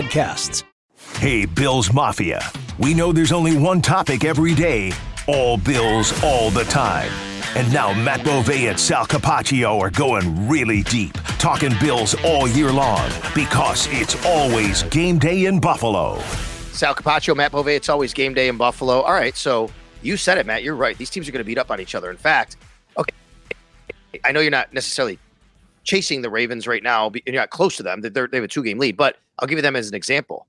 podcasts. Hey, Bills Mafia. We know there's only one topic every day all Bills all the time. And now Matt Bove and Sal Capaccio are going really deep, talking Bills all year long because it's always game day in Buffalo. Sal Capaccio, Matt Bove, it's always game day in Buffalo. All right, so you said it, Matt. You're right. These teams are going to beat up on each other. In fact, okay, I know you're not necessarily chasing the Ravens right now, and you're not close to them. They're, they have a two game lead, but I'll give you them as an example.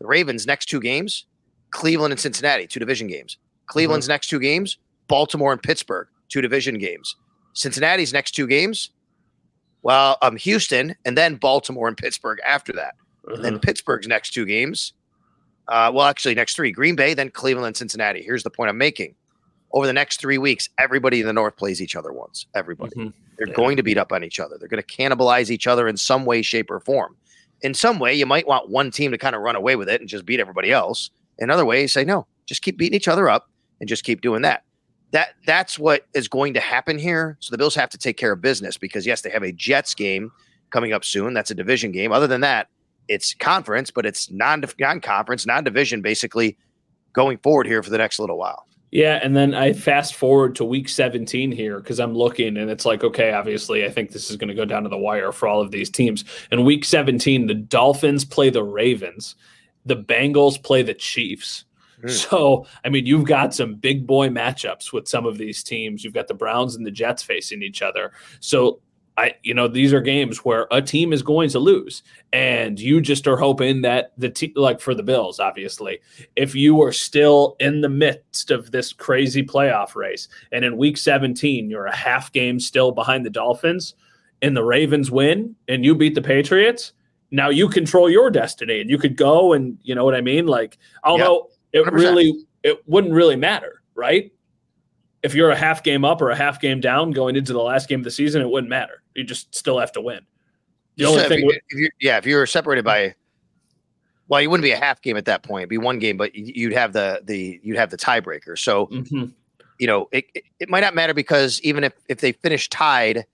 The Ravens' next two games, Cleveland and Cincinnati, two division games. Cleveland's mm-hmm. next two games, Baltimore and Pittsburgh, two division games. Cincinnati's next two games, well, um, Houston, and then Baltimore and Pittsburgh after that. Mm-hmm. And then mm-hmm. Pittsburgh's next two games, uh, well, actually, next three Green Bay, then Cleveland and Cincinnati. Here's the point I'm making. Over the next three weeks, everybody in the North plays each other once. Everybody. Mm-hmm. They're yeah. going to beat up on each other. They're going to cannibalize each other in some way, shape, or form in some way, you might want one team to kind of run away with it and just beat everybody else. In other ways, say no, just keep beating each other up and just keep doing that. That that's what is going to happen here. So the Bills have to take care of business because yes, they have a Jets game coming up soon. That's a division game. Other than that, it's conference, but it's non non conference, non division, basically going forward here for the next little while. Yeah, and then I fast forward to week 17 here because I'm looking and it's like, okay, obviously, I think this is going to go down to the wire for all of these teams. In week 17, the Dolphins play the Ravens, the Bengals play the Chiefs. Hmm. So, I mean, you've got some big boy matchups with some of these teams. You've got the Browns and the Jets facing each other. So, I, you know, these are games where a team is going to lose, and you just are hoping that the team, like for the Bills, obviously, if you are still in the midst of this crazy playoff race, and in Week 17 you're a half game still behind the Dolphins, and the Ravens win, and you beat the Patriots, now you control your destiny, and you could go and you know what I mean. Like, although yep, it really, it wouldn't really matter, right? if you're a half game up or a half game down going into the last game of the season, it wouldn't matter. You just still have to win. The only thing, if you, if yeah, if you were separated by, well, you wouldn't be a half game at that point. It'd be one game, but you'd have the the you'd have the tiebreaker. So, mm-hmm. you know, it, it, it might not matter because even if if they finish tied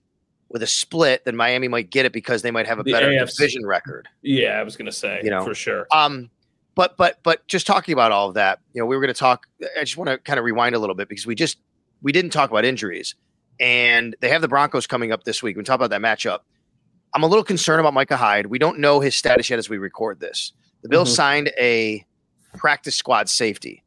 with a split, then Miami might get it because they might have a the better AFC. division record. Yeah, I was going to say, you know, for sure. Um, but but but just talking about all of that, you know, we were going to talk. I just want to kind of rewind a little bit because we just we didn't talk about injuries, and they have the Broncos coming up this week. We talk about that matchup. I'm a little concerned about Micah Hyde. We don't know his status yet as we record this. The Bills mm-hmm. signed a practice squad safety.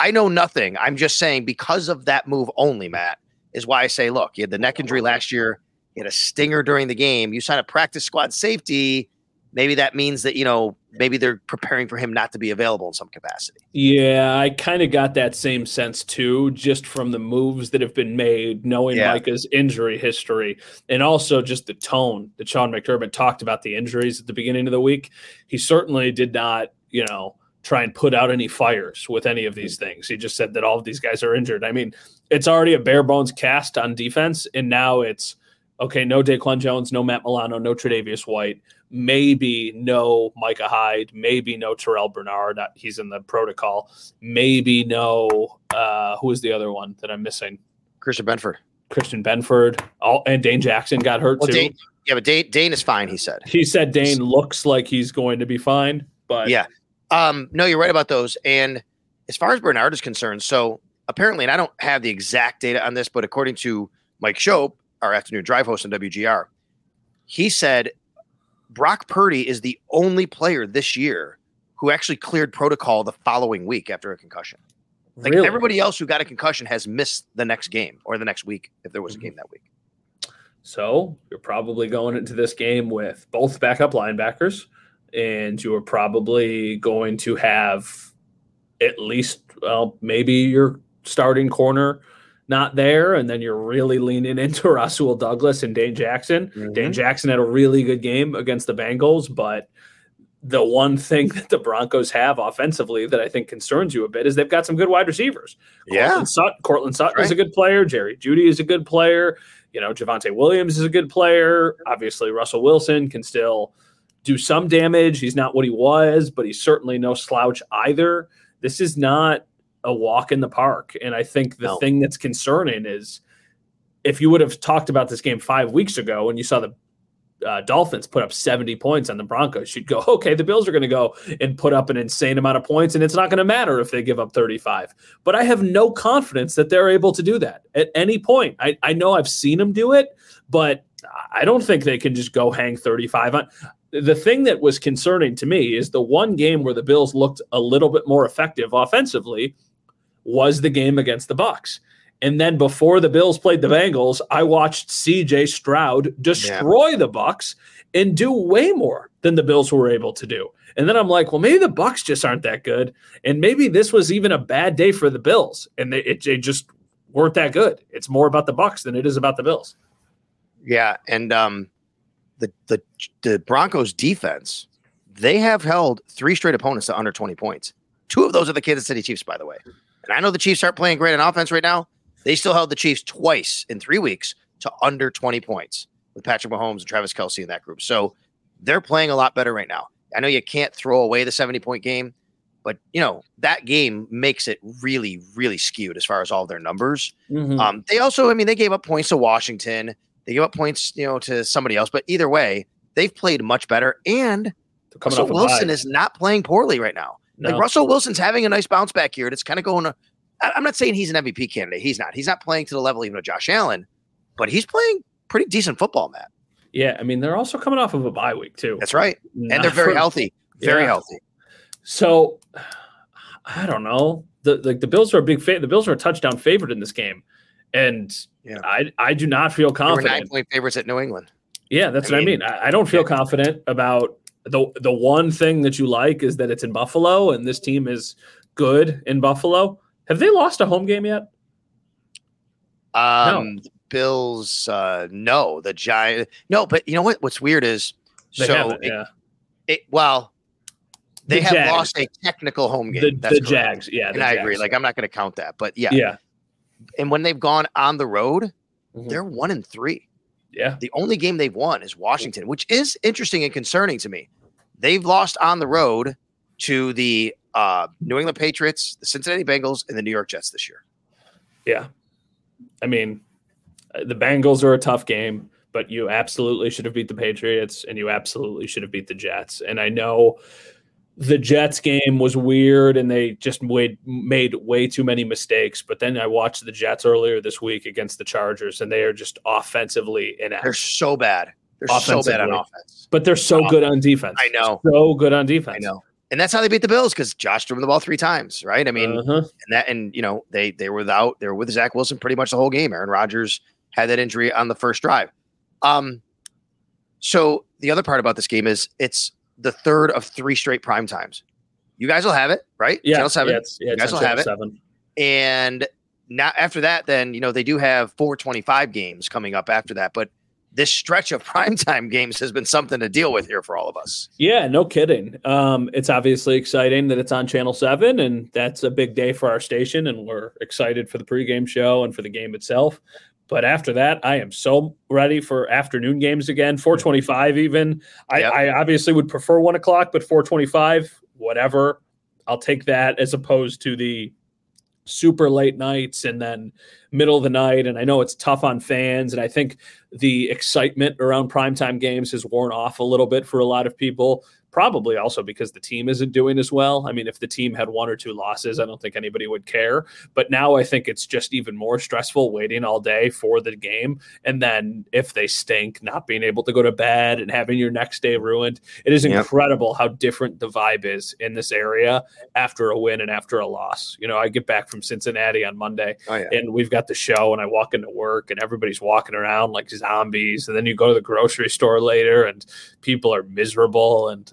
I know nothing. I'm just saying because of that move only, Matt, is why I say, look, you had the neck injury last year, you had a stinger during the game. You sign a practice squad safety maybe that means that you know maybe they're preparing for him not to be available in some capacity. Yeah, I kind of got that same sense too, just from the moves that have been made, knowing yeah. Micah's injury history, and also just the tone that Sean McDermott talked about the injuries at the beginning of the week. He certainly did not, you know. Try and put out any fires with any of these things. He just said that all of these guys are injured. I mean, it's already a bare bones cast on defense, and now it's okay, no DaQuan Jones, no Matt Milano, no Tre'Davious White maybe no Micah Hyde, maybe no Terrell Bernard. He's in the protocol. Maybe no, uh, who is the other one that I'm missing? Christian Benford. Christian Benford. All, and Dane Jackson got hurt well, too. Dane, yeah, but Dane, Dane is fine, he said. He said Dane looks like he's going to be fine, but. Yeah. Um, no, you're right about those. And as far as Bernard is concerned, so apparently, and I don't have the exact data on this, but according to Mike Schopp, our afternoon drive host on WGR, he said Brock Purdy is the only player this year who actually cleared protocol the following week after a concussion. Like Really? everybody else who got a concussion has missed the next game or the next week if there was a Mm-hmm. game that week. So you're probably going into this game with both backup linebackers, and you are probably going to have at least, well, maybe your starting corner not there, and then you're really leaning into Rasul Douglas and Dane Jackson. Dane mm-hmm. Jackson had a really good game against the Bengals, but the one thing that the Broncos have offensively that I think concerns you a bit is they've got some good wide receivers. Yeah. Courtland Sutton, Courtland Sutton is a good player. Jerry Jeudy is a good player. You know, Javonte Williams is a good player. Obviously, Russell Wilson can still do some damage. He's not what he was, but he's certainly no slouch either. This is not a walk in the park. And I think the No. thing that's concerning is if you would have talked about this game five weeks ago and you saw the uh, Dolphins put up 70 points on the Broncos, you'd go, okay, the Bills are going to go and put up an insane amount of points, and it's not going to matter if they give up 35. But I have no confidence that they're able to do that at any point. I, I know I've seen them do it, but I don't think they can just go hang 35 on. The thing that was concerning to me is the one game where the Bills looked a little bit more effective offensively was the game against the Bucs. And then before the Bills played the Bengals, I watched CJ Stroud destroy the Bucs and do way more than the Bills were able to do. And then I'm like, well, maybe the Bucs just aren't that good, and maybe this was even a bad day for the Bills, and they, it, they just weren't that good. It's more about the Bucs than it is about the Bills. Yeah, and um, the the the Broncos defense, they have held three straight opponents to under twenty points. Two of those are the Kansas City Chiefs, by the way. And I know the Chiefs aren't playing great on offense right now. They still held the Chiefs twice in three weeks to under twenty points with Patrick Mahomes and Travis Kelce in that group. So they're playing a lot better right now. I know you can't throw away the seventy point game, but you know that game makes it really, really skewed as far as all their numbers. Mm-hmm. Um, they also, I mean, they gave up points to Washington. They gave up points, you know, to somebody else. But either way, they've played much better. And Russell Wilson is not playing poorly right now. No. Like Russell Wilson's having a nice bounce back here. and It's kind of going. To, I'm not saying he's an MVP candidate. He's not. He's not playing to the level even of Josh Allen, but he's playing pretty decent football, Matt. yeah, I mean they're also coming off of a bye week too. That's right. Not And they're very for- healthy. Very Yeah. healthy. So I don't know. The like the Bills are a big fa- the Bills are a touchdown favorite in this game. And Yeah. I I do not feel They were confident. nine point favorites at New England. Yeah, that's I what mean, I mean. I, I don't feel yeah. confident about the the one thing that you like is that it's in Buffalo and this team is good in Buffalo. Have they lost a home game yet? Um, the Bills, uh, no, the Giant, no. But you know what? What's weird is They so it- yeah, it, well, they The have Jags. lost a technical home game. the, That's the correct. Jags. Yeah, and the I Jags. agree. Like I'm not going to count that, but yeah. yeah, And when they've gone on the road, Mhm. they're one and three. Yeah, The only game they've won is Washington, which is interesting and concerning to me. They've lost on the road to the uh, New England Patriots, the Cincinnati Bengals, and the New York Jets this year. yeah. I mean, uh, the Bengals are a tough game, but you absolutely should have beat the Patriots, and you absolutely should have beat the Jets. And I know the Jets game was weird and they just made made way too many mistakes. But then I watched the Jets earlier this week against the Chargers, and they are just offensively inept. They're so bad. They're so bad on offense. But they're so good on defense. I know. So good on defense. I know. And that's how they beat the Bills because Josh threw them the ball three times, right? I mean, Uh-huh. and that and you know they they were without they were with Zach Wilson pretty much the whole game. Aaron Rodgers had that injury on the first drive. Um, so the other part about this game is it's the third of three straight prime times. You guys will have it, right? yeah, Channel seven. yeah, it's, yeah, You guys will have it. Seven. And now after that, then you know they do have 425 games coming up after that, but this stretch of primetime games has been something to deal with here for all of us. Yeah, no kidding. Um, it's obviously exciting that it's on Channel 7, and that's a big day for our station, and we're excited for the pregame show and for the game itself. But after that, I am so ready for afternoon games again, 425 even. I, Yep. I obviously would prefer one o'clock, but 425, whatever. I'll take that as opposed to the super late nights and then middle of the night. And I know it's tough on fans, and I think the excitement around primetime games has worn off a little bit for a lot of people. Probably also because the team isn't doing as well. I mean, if the team had one or two losses, I don't think anybody would care. But now I think it's just even more stressful waiting all day for the game. And then if they stink, not being able to go to bed and having your next day ruined. It is yep. incredible how different the vibe is in this area after a win and after a loss. You know, I get back from Cincinnati on Monday oh, yeah. and we've got the show and I walk into work and everybody's walking around like zombies. And then you go to the grocery store later and people are miserable. And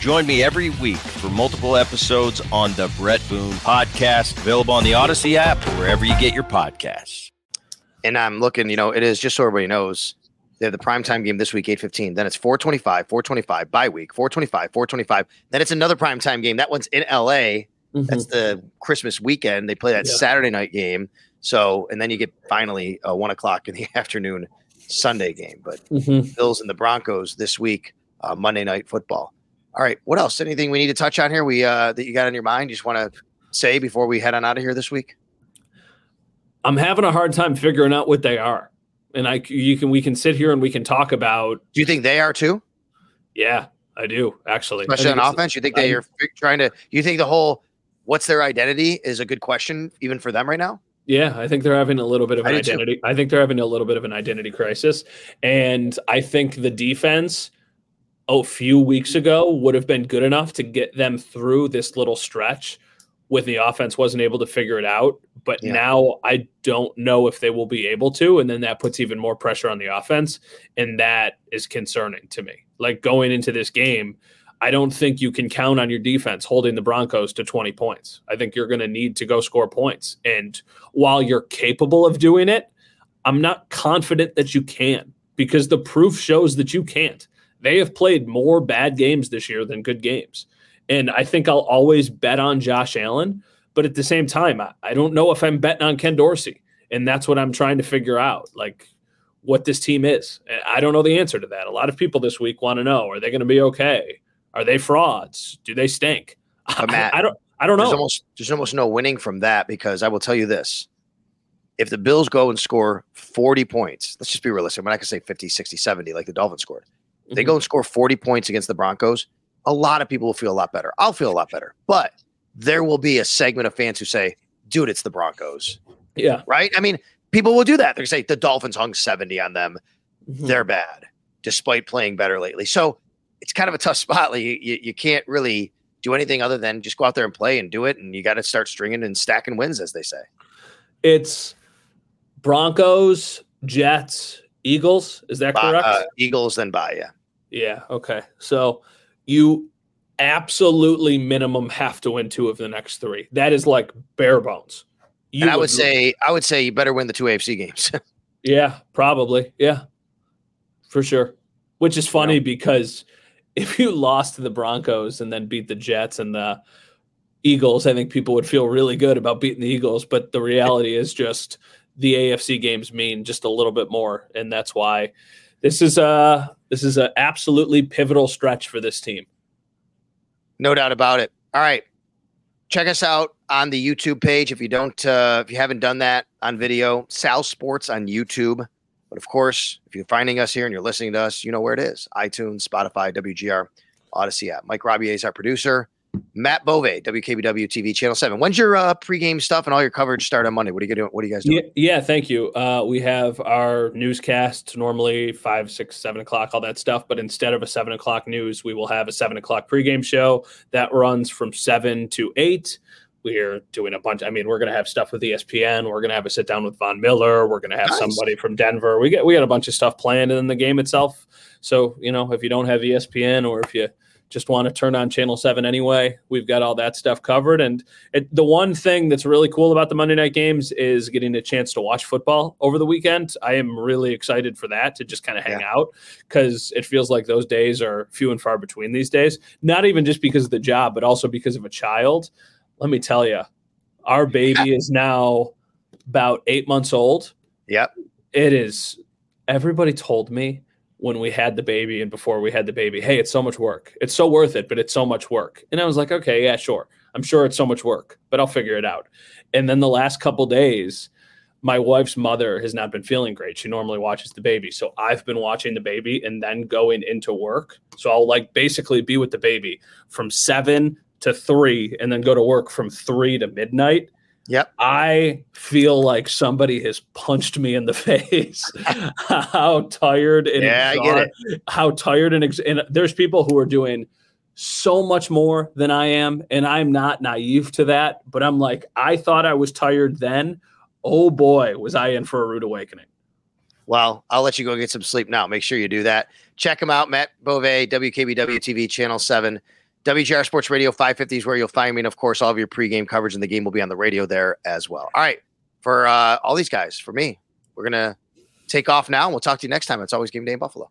Join me every week for multiple episodes on the Bret Boone podcast, available on the Audacy app or wherever you get your podcasts and I'm looking, you know, it is just so everybody knows. They have the primetime game this week, 8:15. Then it's 425, 425 by week, 425, 425. Then it's another primetime game. That one's in LA. Mm-hmm. That's the Christmas weekend. They play that yeah. Saturday night game. So, and then you get finally a one o'clock in the afternoon Sunday game. But mm-hmm. Bills and the Broncos this week, uh, Monday night football. All right. What else? Anything we need to touch on here? We uh, that you got on your mind? You just want to say before we head on out of here this week? I'm having a hard time figuring out what they are. And I you can we can sit here and we can talk about Do you think they are too? Yeah, I do actually. Especially on offense, you think they are trying to you think the whole what's their identity is a good question even for them right now? Yeah, I think they're having a little bit of an I identity. Too. I think they're having a little bit of an identity crisis. And I think the defense a few weeks ago would have been good enough to get them through this little stretch when the offense wasn't able to figure it out. But yeah. now I don't know if they will be able to. And then that puts even more pressure on the offense. And that is concerning to me. Like going into this game, I don't think you can count on your defense holding the Broncos to 20 points. I think you're going to need to go score points. And while you're capable of doing it, I'm not confident that you can because the proof shows that you can't. They have played more bad games this year than good games. And I think I'll always bet on Josh Allen. But at the same time, I, I don't know if I'm betting on Ken Dorsey. And that's what I'm trying to figure out. Like, what this team is. I don't know the answer to that. A lot of people this week want to know: Are they going to be okay? Are they frauds? Do they stink? Matt, I, I, don't. I don't know. There's almost, there's almost no winning from that because I will tell you this: if the Bills go and score 40 points, let's just be realistic. I'm not going to say 50, 60, 70 like the Dolphins scored. If they mm-hmm. go and score 40 points against the Broncos, a lot of people will feel a lot better. I'll feel a lot better, but there will be a segment of fans who say, dude, it's the Broncos. Yeah. Right. I mean, people will do that. They're going to say the Dolphins hung 70 on them. Mm-hmm. They're bad despite playing better lately. So it's kind of a tough spot. Like you, you, you can't really do anything other than just go out there and play and do it. And you got to start stringing and stacking wins, as they say. It's Broncos, Jets, Eagles. Is that correct? Uh, Eagles, then bye. Yeah. Yeah. Okay. So you absolutely minimum have to win two of the next three. That is like bare bones. You and I would, would say, I would say you better win the two AFC games. yeah, probably. Yeah, for sure. Which is funny no. because if you lost to the Broncos and then beat the Jets and the Eagles, I think people would feel really good about beating the Eagles. But the reality is just the AFC games mean just a little bit more, and that's why this is a this is an absolutely pivotal stretch for this team. No doubt about it. All right. Check us out on the YouTube page if you don't uh, if you haven't done that on video, Sal Sports on YouTube. But of course, if you're finding us here and you're listening to us, you know where it is. iTunes, Spotify, WGR, Audacy app. Mike Robier is our producer. Matt Bove, WKBW TV Channel Seven. When's your uh, pregame stuff and all your coverage start on Monday? What are you doing? What are you guys doing? Yeah, yeah thank you. Uh, we have our newscast normally five, six, seven o'clock, all that stuff. But instead of a seven o'clock news, we will have a seven o'clock pregame show that runs from seven to eight. We're doing a bunch. I mean, we're going to have stuff with ESPN. We're going to have a sit down with Von Miller. We're going to have nice. somebody from Denver. We get we got a bunch of stuff planned in the game itself. So you know, if you don't have ESPN or if you just want to turn on channel 7 anyway. We've got all that stuff covered. And it, the one thing that's really cool about the monday night games is getting a chance to watch football over the weekend. I am really excited for that to just kind of hang yeah. out because it feels like those days are few and far between these days. Not even just because of the job but also because of a child. Let me tell you our baby is now about eight months old. Yep. It is everybody told me when we had the baby and before we had the baby, hey, it's so much work. It's so worth it, but it's so much work. And I was like, okay, yeah, sure. I'm sure it's so much work, but I'll figure it out. And then the last couple days, my wife's mother has not been feeling great. She normally watches the baby. So I've been watching the baby and then going into work. So I'll like basically be with the baby from seven to three and then go to work from three to midnight. Yep. I feel like somebody has punched me in the face. how tired and yeah, I get it. How tired and, ex- and there's people who are doing so much more than I am, and I'm not naive to that. But I'm like, I thought I was tired then. Oh boy, was I in for a rude awakening. Well, I'll let you go get some sleep now. Make sure you do that. Check him out, Matt Bove, WKBW TV, Channel 7. WGR Sports Radio 550 is where you'll find me. And of course, all of your pregame coverage in the game will be on the radio there as well. All right. For uh, all these guys, for me, we're going to take off now. And we'll talk to you next time. It's always game day in Buffalo.